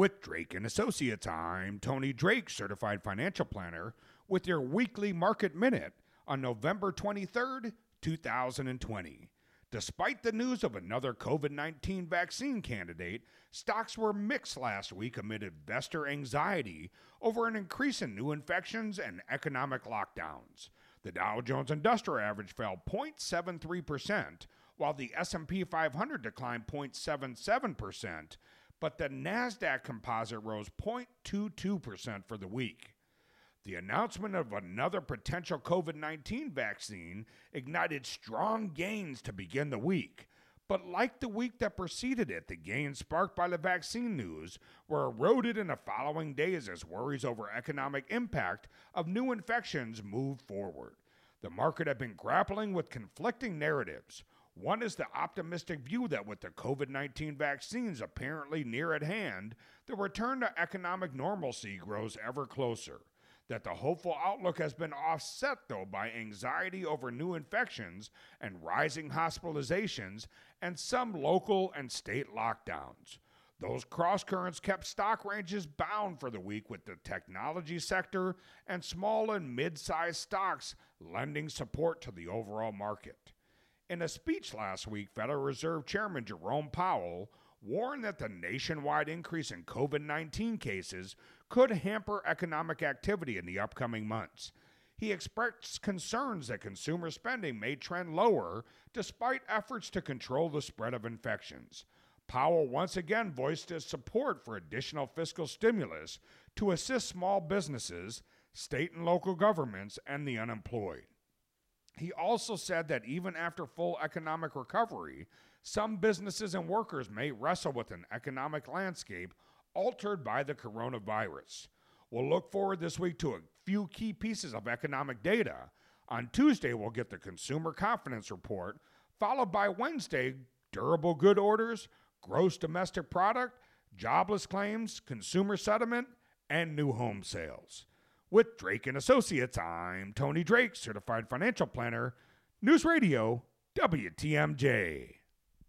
With Drake and Associates, I'm Tony Drake, certified financial planner, with your weekly market minute on November 23rd, 2020. Despite the news of another COVID 19 vaccine candidate, stocks were mixed last week amid investor anxiety over an increase in new infections and economic lockdowns. The Dow Jones Industrial Average fell 0.73%, while the S&P 500 declined 0.77%, but the Nasdaq Composite rose 0.22% for the week. The announcement of another potential COVID 19 vaccine ignited strong gains to begin the week. But like the week that preceded it, the gains sparked by the vaccine news were eroded in the following days as worries over economic impact of new infections moved forward. The market had been grappling with conflicting narratives. One is the optimistic view that with the COVID 19 vaccines apparently near at hand, the return to economic normalcy grows ever closer that the hopeful outlook has been offset, though, by anxiety over new infections and rising hospitalizations and some local and state lockdowns. Those cross currents kept stock ranges bound for the week, with the technology sector and small and mid sized stocks lending support to the overall market. In a speech last week, Federal Reserve Chairman Jerome Powell warned that the nationwide increase in COVID 19 cases could hamper economic activity in the upcoming months. He expressed concerns that consumer spending may trend lower despite efforts to control the spread of infections. Powell once again voiced his support for additional fiscal stimulus to assist small businesses, state and local governments, and the unemployed. He also said that even after full economic recovery, some businesses and workers may wrestle with an economic landscape altered by the coronavirus. We'll look forward this week to a few key pieces of economic data. On Tuesday, we'll get the Consumer Confidence Report, followed by Wednesday, durable good orders, gross domestic product, jobless claims, consumer sentiment, and new home sales. With Drake and Associates, I'm Tony Drake, certified financial planner, News Radio, WTMJ.